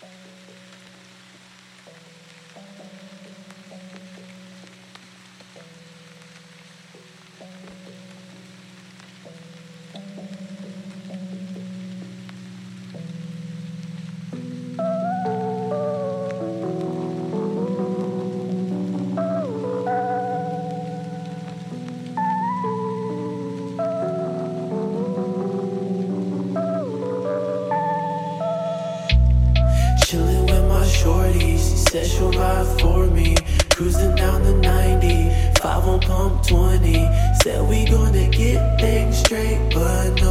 Chilling straight, but no.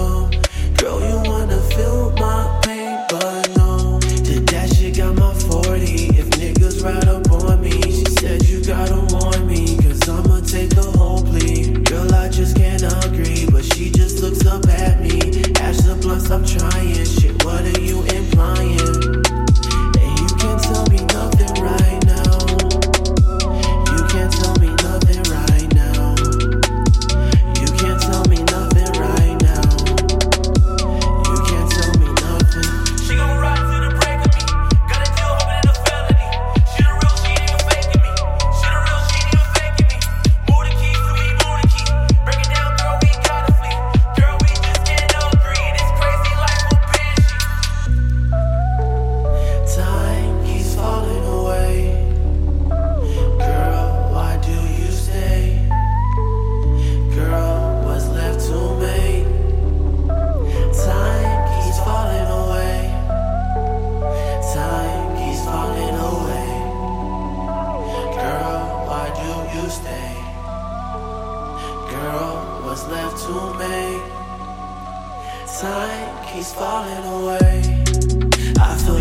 what's left to make? Time keeps falling away. I feel